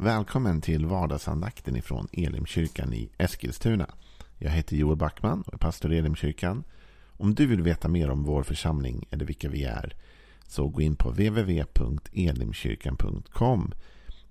Välkommen till vardagsandakten ifrån Elimkyrkan i Eskilstuna. Jag heter Joel Backman och är pastor i Elimkyrkan. Om du vill veta mer om vår församling eller vilka vi är så gå in på www.elimkyrkan.com.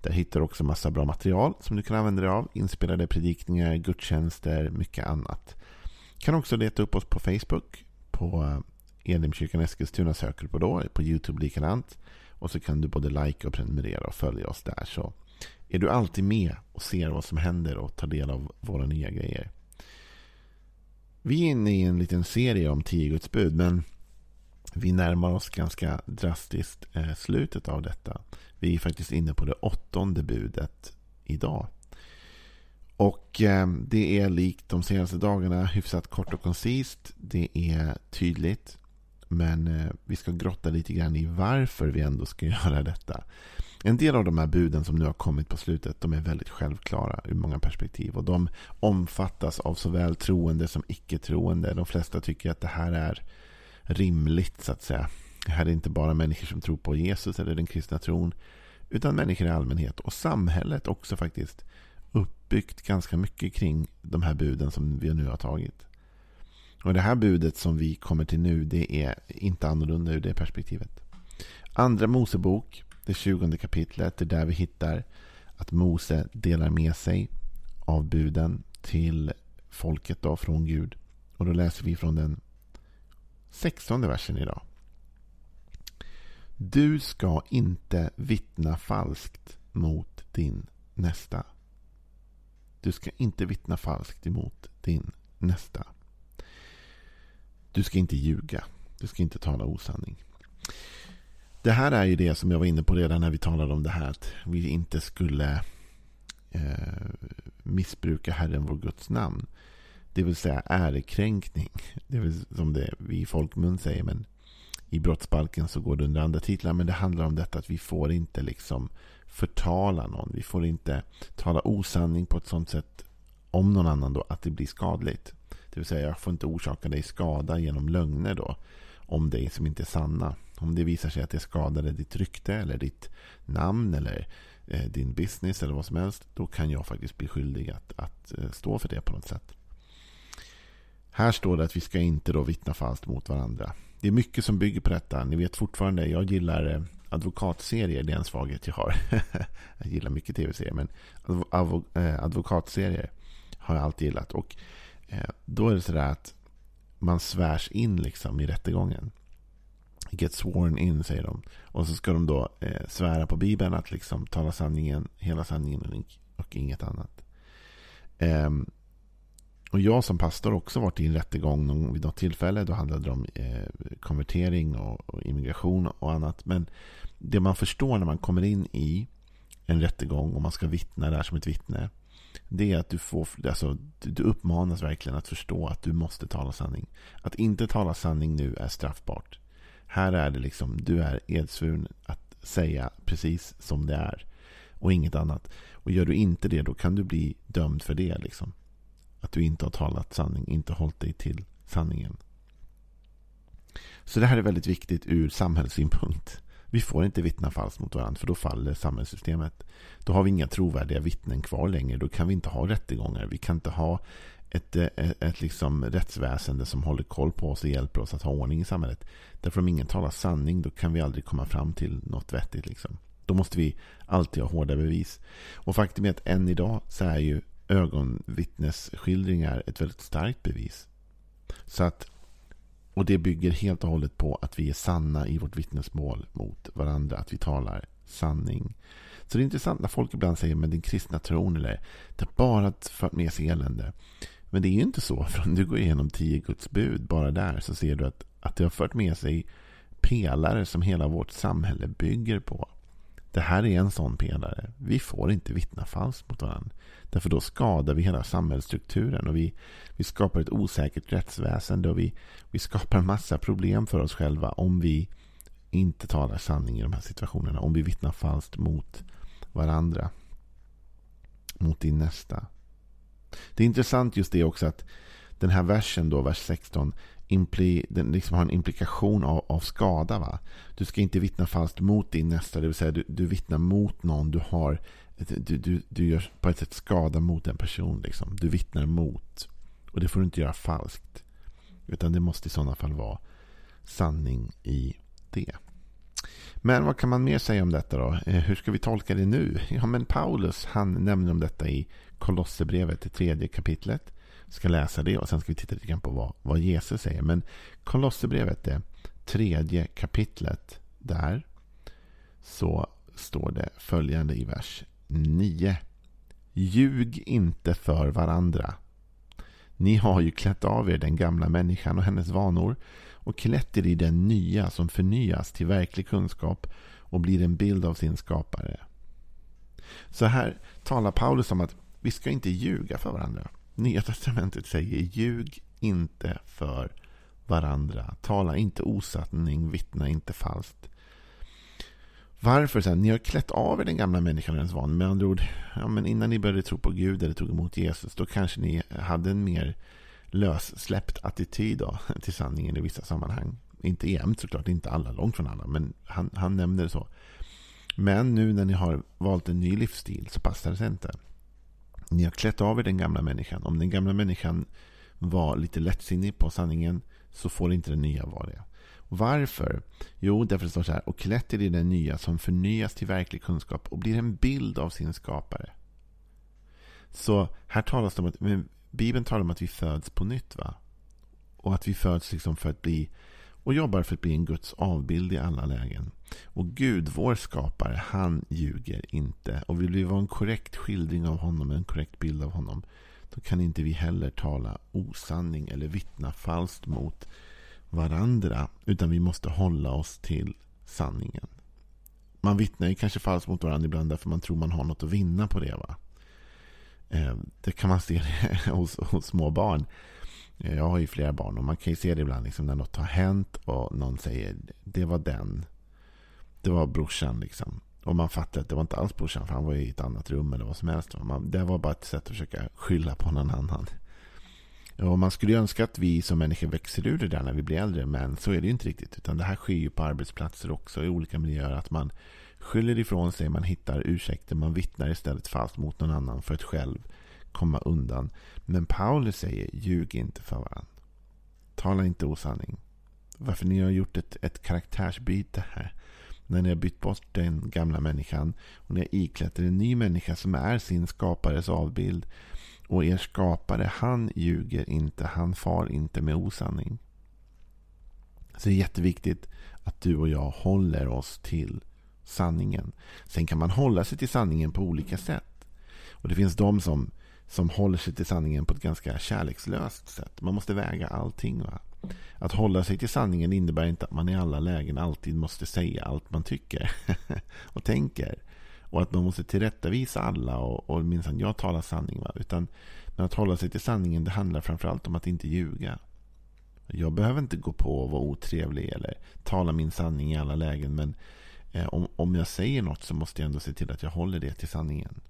Där hittar du också massa bra material som du kan använda dig av. Inspelade predikningar, gudstjänster, mycket annat. Du kan också leta upp oss på Facebook. På eh, Elimkyrkan Eskilstuna söker du på då. På Youtube likadant. Och så kan du både like och prenumerera och följa oss där. Så är du alltid med och ser vad som händer och tar del av våra nya grejer. Vi är inne i en liten serie om tio Guds bud. Men vi närmar oss ganska drastiskt eh, slutet av detta. Vi är faktiskt inne på det åttonde budet idag. Och eh, det är likt de senaste dagarna hyfsat kort och koncist. Det är tydligt. Men eh, vi ska grotta lite grann i varför vi ändå ska göra detta. En del av de här buden som nu har kommit på slutet de är väldigt självklara ur många perspektiv. Och de omfattas av såväl troende som icke-troende. De flesta tycker att det här är rimligt så att säga. Det här är inte bara människor som tror på Jesus eller den kristna tron. Utan människor i allmänhet och samhället också faktiskt uppbyggt ganska mycket kring de här buden som vi nu har tagit. Och det här budet som vi kommer till nu det är inte annorlunda ur det perspektivet. Andra Mosebok, det tjugonde kapitlet, det är där vi hittar att Mose delar med sig av buden till folket då, från Gud. Och då läser vi från den sextonde versen idag. Du ska inte vittna falskt mot din nästa. Du ska inte vittna falskt emot din nästa. Du ska inte ljuga. Du ska inte tala osanning. Det här är ju det som jag var inne på redan när vi talade om det här. Att vi inte skulle eh, missbruka Herren vår Guds namn. Det vill säga ärekränkning. Det vill som det vi i folkmun säger. Men i brottsbalken så går det under andra titlar. Men det handlar om detta att vi får inte liksom förtala någon. Vi får inte tala osanning på ett sånt sätt om någon annan då att det blir skadligt. Det vill säga jag får inte orsaka dig skada genom lögner då. Om dig som inte är sanna. Om det visar sig att det skadade ditt rykte eller ditt namn eller eh, din business eller vad som helst. Då kan jag faktiskt bli skyldig att, att eh, stå för det på något sätt. Här står det att vi ska inte då vittna falskt mot varandra. Det är mycket som bygger på detta. Ni vet fortfarande, jag gillar eh, advokatserier. Det är en svaghet jag har. jag gillar mycket tv-serier. Men eh, advokatserier har jag alltid gillat. Och Eh, då är det sådär att man svärs in liksom i rättegången. Get sworn in säger de. Och så ska de då eh, svära på Bibeln att liksom tala sanningen, hela sanningen och inget annat. Eh, och jag som pastor också varit i en rättegång någon, vid något tillfälle. Då handlade det om eh, konvertering och, och, immigration och annat. Men det man förstår när man kommer in i en rättegång och man ska vittna där som ett vittne det är att du, får, alltså, du uppmanas verkligen att förstå att du måste tala sanning. Att inte tala sanning nu är straffbart. Här är det liksom, du är edsvuren att säga precis som det är. Och inget annat. Och gör du inte det, då kan du bli dömd för det. Liksom. Att du inte har talat sanning, inte hållit dig till sanningen. Så det här är väldigt viktigt ur samhällssynpunkt. Vi får inte vittna falskt mot varandra för då faller samhällssystemet. Då har vi inga trovärdiga vittnen kvar längre. Då kan vi inte ha rättegångar. Vi kan inte ha ett, ett, ett liksom rättsväsende som håller koll på oss och hjälper oss att ha ordning i samhället. Därför om ingen talar sanning då kan vi aldrig komma fram till något vettigt. Liksom. Då måste vi alltid ha hårda bevis. Och faktum är att än idag så är ju ögonvittnesskildringar ett väldigt starkt bevis. Så att och det bygger helt och hållet på att vi är sanna i vårt vittnesmål mot varandra. Att vi talar sanning. Så det är intressant när folk ibland säger men din kristna tron eller det har bara fört med sig elände. Men det är ju inte så. För om du går igenom tio Guds bud bara där så ser du att, att det har fört med sig pelare som hela vårt samhälle bygger på. Det här är en sån pelare. Vi får inte vittna falskt mot varandra. Därför då skadar vi hela samhällsstrukturen och vi, vi skapar ett osäkert rättsväsende och vi, vi skapar massa problem för oss själva om vi inte talar sanning i de här situationerna. Om vi vittnar falskt mot varandra. Mot din nästa. Det är intressant just det också att den här versen då, vers 16, impli, den liksom har en implikation av, av skada. Va? Du ska inte vittna falskt mot din nästa, det vill säga du, du vittnar mot någon du har du, du, du gör på ett sätt skada mot en person. Liksom. Du vittnar mot. Och det får du inte göra falskt. Utan det måste i sådana fall vara sanning i det. Men vad kan man mer säga om detta då? Eh, hur ska vi tolka det nu? Ja, men Paulus han nämner om detta i Kolosserbrevet, det tredje kapitlet. Vi ska läsa det och sen ska vi titta lite grann på vad, vad Jesus säger. Men Kolosserbrevet, det tredje kapitlet, där så står det följande i vers 9. Ljug inte för varandra. Ni har ju klätt av er den gamla människan och hennes vanor och klätt er i den nya som förnyas till verklig kunskap och blir en bild av sin skapare. Så här talar Paulus om att vi ska inte ljuga för varandra. Nya testamentet säger ljug inte för varandra. Tala inte osanning, vittna inte falskt. Varför? Så här, ni har klätt av er den gamla människan och hennes van. Med andra ord, ja, men innan ni började tro på Gud eller tog emot Jesus, då kanske ni hade en mer lössläppt attityd då, till sanningen i vissa sammanhang. Inte jämt såklart, inte alla, långt från alla, men han, han nämner det så. Men nu när ni har valt en ny livsstil så passar det sig inte. Ni har klätt av er den gamla människan. Om den gamla människan var lite lättsinnig på sanningen så får inte den nya vara det. Varför? Jo, därför det står så här. Och klätt er i den nya som förnyas till verklig kunskap och blir en bild av sin skapare. Så här talas det om att Bibeln talar om att vi föds på nytt. va? Och att vi föds liksom för att bli och jobbar för att bli en Guds avbild i alla lägen. Och Gud, vår skapare, han ljuger inte. Och vill vi vara en korrekt skildring av honom, en korrekt bild av honom, då kan inte vi heller tala osanning eller vittna falskt mot varandra. Utan vi måste hålla oss till sanningen. Man vittnar ju kanske falskt mot varandra ibland därför man tror man har något att vinna på det. va? Eh, det kan man se hos, hos små barn. Jag har ju flera barn och man kan ju se det ibland liksom när något har hänt och någon säger det var den. Det var brorsan liksom. Och man fattar att det var inte alls brorsan för han var i ett annat rum eller vad som helst. Man, det var bara ett sätt att försöka skylla på någon annan. Och man skulle önska att vi som människor växer ur det där när vi blir äldre. Men så är det ju inte riktigt. Utan det här sker ju på arbetsplatser också i olika miljöer. Att man skyller ifrån sig, man hittar ursäkter, man vittnar istället falskt mot någon annan för ett själv komma undan. Men Paulus säger, ljug inte för varandra. Tala inte osanning. Varför ni har gjort ett, ett karaktärsbyte här. När ni har bytt bort den gamla människan och ni har iklätt er en ny människa som är sin skapares avbild. Och er skapare, han ljuger inte, han far inte med osanning. Så det är jätteviktigt att du och jag håller oss till sanningen. Sen kan man hålla sig till sanningen på olika sätt. Och Det finns de som, som håller sig till sanningen på ett ganska kärlekslöst sätt. Man måste väga allting. Va? Att hålla sig till sanningen innebär inte att man i alla lägen alltid måste säga allt man tycker och tänker. Och att man måste tillrättavisa alla och, och minsann, jag talar sanning. Va? Utan men att hålla sig till sanningen det handlar framförallt om att inte ljuga. Jag behöver inte gå på och vara otrevlig eller tala min sanning i alla lägen. Men Eh, om, om jag säger något så måste jag ändå se till att jag håller det till sanningen.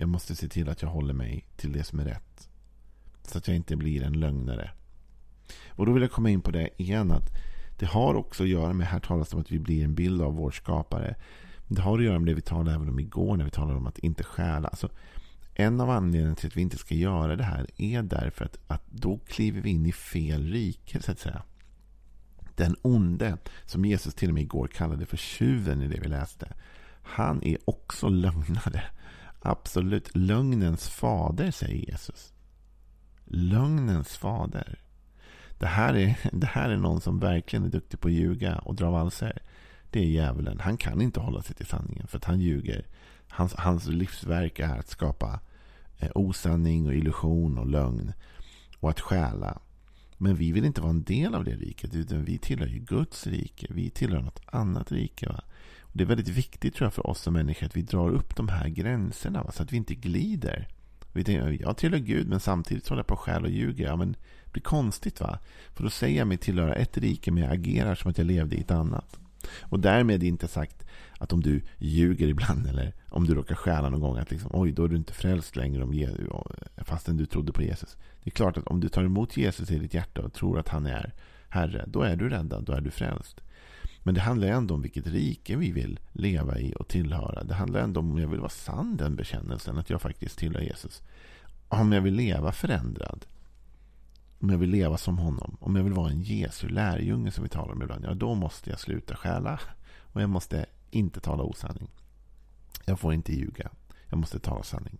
Jag måste se till att jag håller mig till det som är rätt. Så att jag inte blir en lögnare. Och då vill jag komma in på det igen. att Det har också att göra med, här talas det om att vi blir en bild av vår skapare. Det har att göra med det vi talade även om igår när vi talade om att inte stjäla. Alltså, en av anledningarna till att vi inte ska göra det här är därför att, att då kliver vi in i fel rike så att säga. Den onde, som Jesus till och med igår kallade för tjuven i det vi läste. Han är också lögnare. Absolut. Lögnens fader, säger Jesus. Lögnens fader. Det här, är, det här är någon som verkligen är duktig på att ljuga och dra valser. Det är djävulen. Han kan inte hålla sig till sanningen för att han ljuger. Hans, hans livsverk är att skapa eh, osanning och illusion och lögn. Och att stjäla. Men vi vill inte vara en del av det riket. Utan vi tillhör ju Guds rike. Vi tillhör något annat rike. Va? Och det är väldigt viktigt tror jag, för oss som människor att vi drar upp de här gränserna. Va? Så att vi inte glider. Vi tänker, jag tillhör Gud men samtidigt håller jag på själ och ljuger. Ja, men det blir konstigt va? För då säger jag mig tillhöra ett rike men jag agerar som att jag levde i ett annat. Och därmed inte sagt att om du ljuger ibland eller om du råkar stjäla någon gång att liksom, oj, då är du inte frälst längre om Jesus, fastän du trodde på Jesus. Det är klart att om du tar emot Jesus i ditt hjärta och tror att han är Herre, då är du räddad, då är du frälst. Men det handlar ändå om vilket rike vi vill leva i och tillhöra. Det handlar ändå om om jag vill vara sann den bekännelsen, att jag faktiskt tillhör Jesus. Om jag vill leva förändrad. Om jag vill leva som honom. Om jag vill vara en Jesu lärjunge som vi talar om ibland. Ja, då måste jag sluta stjäla. Och jag måste inte tala osanning. Jag får inte ljuga. Jag måste tala sanning.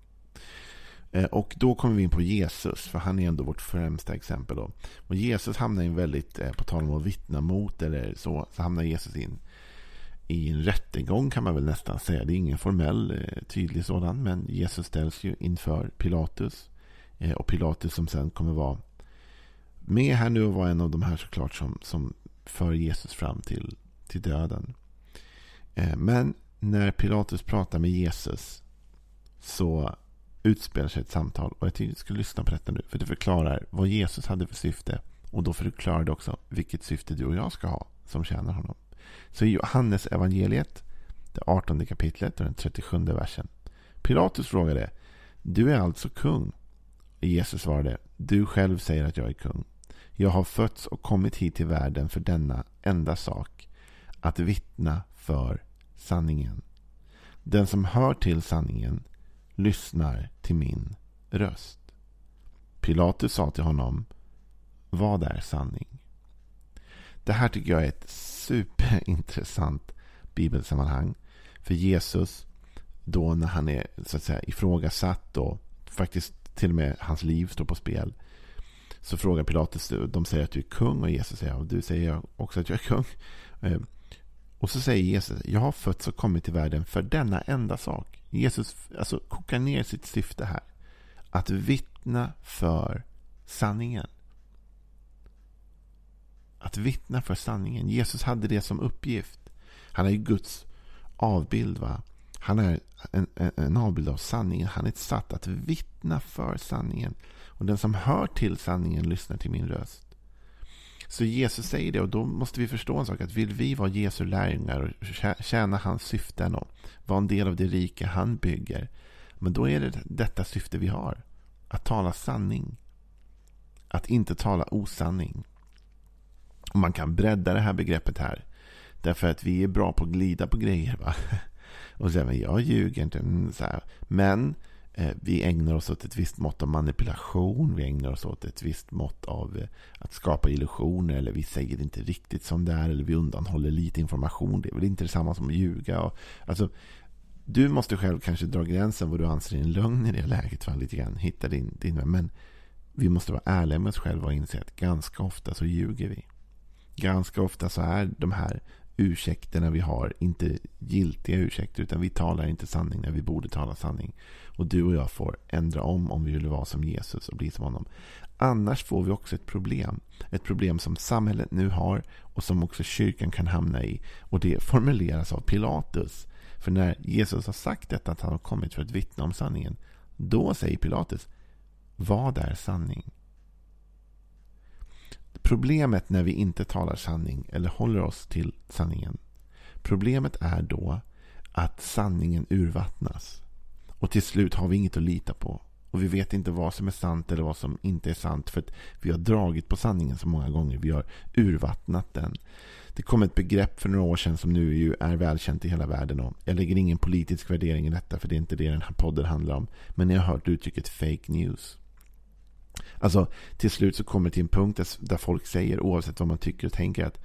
Eh, och då kommer vi in på Jesus, för han är ändå vårt främsta exempel. Då. Och Jesus hamnar i en väldigt, eh, på tal om att vittna mot eller så, så hamnar Jesus in i en rättegång kan man väl nästan säga. Det är ingen formell eh, tydlig sådan, men Jesus ställs ju inför Pilatus. Och Pilatus som sen kommer vara med här nu och vara en av de här såklart som, som för Jesus fram till, till döden. Men när Pilatus pratar med Jesus så utspelar sig ett samtal. Och jag tycker att du ska lyssna på detta nu. För det förklarar vad Jesus hade för syfte. Och då förklarar det också vilket syfte du och jag ska ha som tjänar honom. Så i Johannes evangeliet, det 18 kapitlet och den 37 versen. Pilatus frågade, du är alltså kung? Jesus svarade, du själv säger att jag är kung. Jag har fötts och kommit hit till världen för denna enda sak. Att vittna för sanningen. Den som hör till sanningen lyssnar till min röst. Pilatus sa till honom, vad är sanning? Det här tycker jag är ett superintressant bibelsammanhang. För Jesus, då när han är så att säga ifrågasatt och faktiskt till och med hans liv står på spel. Så frågar Pilatus, de säger att du är kung och Jesus säger, och du säger också att jag är kung. Eh, och så säger Jesus, jag har fötts och kommit till världen för denna enda sak. Jesus alltså, kokar ner sitt syfte här. Att vittna för sanningen. Att vittna för sanningen. Jesus hade det som uppgift. Han är ju Guds avbild. va? Han är en, en, en avbild av sanningen. Han är satt att vittna för sanningen. Och den som hör till sanningen lyssnar till min röst. Så Jesus säger det och då måste vi förstå en sak. Att vill vi vara Jesu lärjungar och tjäna hans syften och vara en del av det rike han bygger. Men då är det detta syfte vi har. Att tala sanning. Att inte tala osanning. Och man kan bredda det här begreppet här. Därför att vi är bra på att glida på grejer. Va? Och säga, jag ljuger inte. Mm, så här. Men Eh, vi ägnar oss åt ett visst mått av manipulation. Vi ägnar oss åt ett visst mått av eh, att skapa illusioner. Eller vi säger inte riktigt som det är. Eller vi undanhåller lite information. Det är väl inte detsamma som att ljuga. alltså, du måste själv kanske dra gränsen vad du anser är en lögn i det läget. För lite grann. Hitta din, din Men vi måste vara ärliga med oss själva och inse att ganska ofta så ljuger vi. Ganska ofta så är de här ursäkterna vi har inte giltiga ursäkter. Utan vi talar inte sanning när vi borde tala sanning. Och du och jag får ändra om om vi vill vara som Jesus och bli som honom. Annars får vi också ett problem. Ett problem som samhället nu har och som också kyrkan kan hamna i. Och det formuleras av Pilatus. För när Jesus har sagt detta att han har kommit för att vittna om sanningen. Då säger Pilatus, vad är sanning? Problemet när vi inte talar sanning eller håller oss till sanningen. Problemet är då att sanningen urvattnas. Och till slut har vi inget att lita på. Och vi vet inte vad som är sant eller vad som inte är sant. För att vi har dragit på sanningen så många gånger. Vi har urvattnat den. Det kom ett begrepp för några år sedan som nu ju är välkänt i hela världen. Och jag lägger ingen politisk värdering i detta för det är inte det den här podden handlar om. Men ni har hört uttrycket fake news. Alltså till slut så kommer det till en punkt där folk säger oavsett vad man tycker och tänker att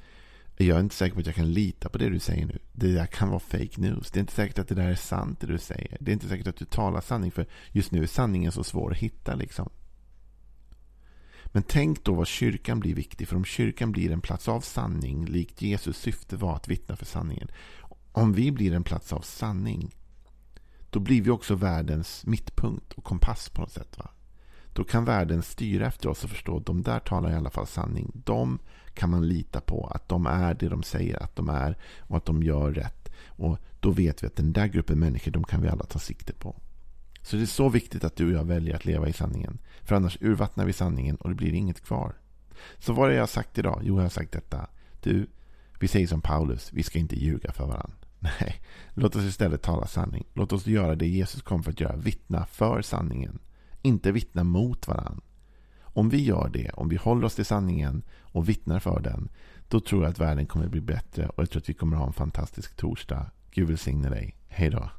jag är inte säker på att jag kan lita på det du säger nu. Det där kan vara fake news. Det är inte säkert att det där är sant det du säger. Det är inte säkert att du talar sanning. För just nu är sanningen så svår att hitta. liksom. Men tänk då vad kyrkan blir viktig. För om kyrkan blir en plats av sanning, likt Jesus syfte var att vittna för sanningen. Om vi blir en plats av sanning, då blir vi också världens mittpunkt och kompass på något sätt. va? Då kan världen styra efter oss och förstå att de där talar i alla fall sanning. De kan man lita på att de är det de säger att de är och att de gör rätt. Och Då vet vi att den där gruppen människor de kan vi alla ta sikte på. Så det är så viktigt att du och jag väljer att leva i sanningen. För annars urvattnar vi sanningen och det blir inget kvar. Så vad är det jag har sagt idag? Jo, jag har sagt detta. Du, vi säger som Paulus, vi ska inte ljuga för varandra. Nej, låt oss istället tala sanning. Låt oss göra det Jesus kom för att göra, vittna för sanningen. Inte vittna mot varandra. Om vi gör det, om vi håller oss till sanningen och vittnar för den, Då tror jag att världen kommer bli bättre och jag tror att vi kommer ha en fantastisk torsdag. Gud välsigne dig. Hej då.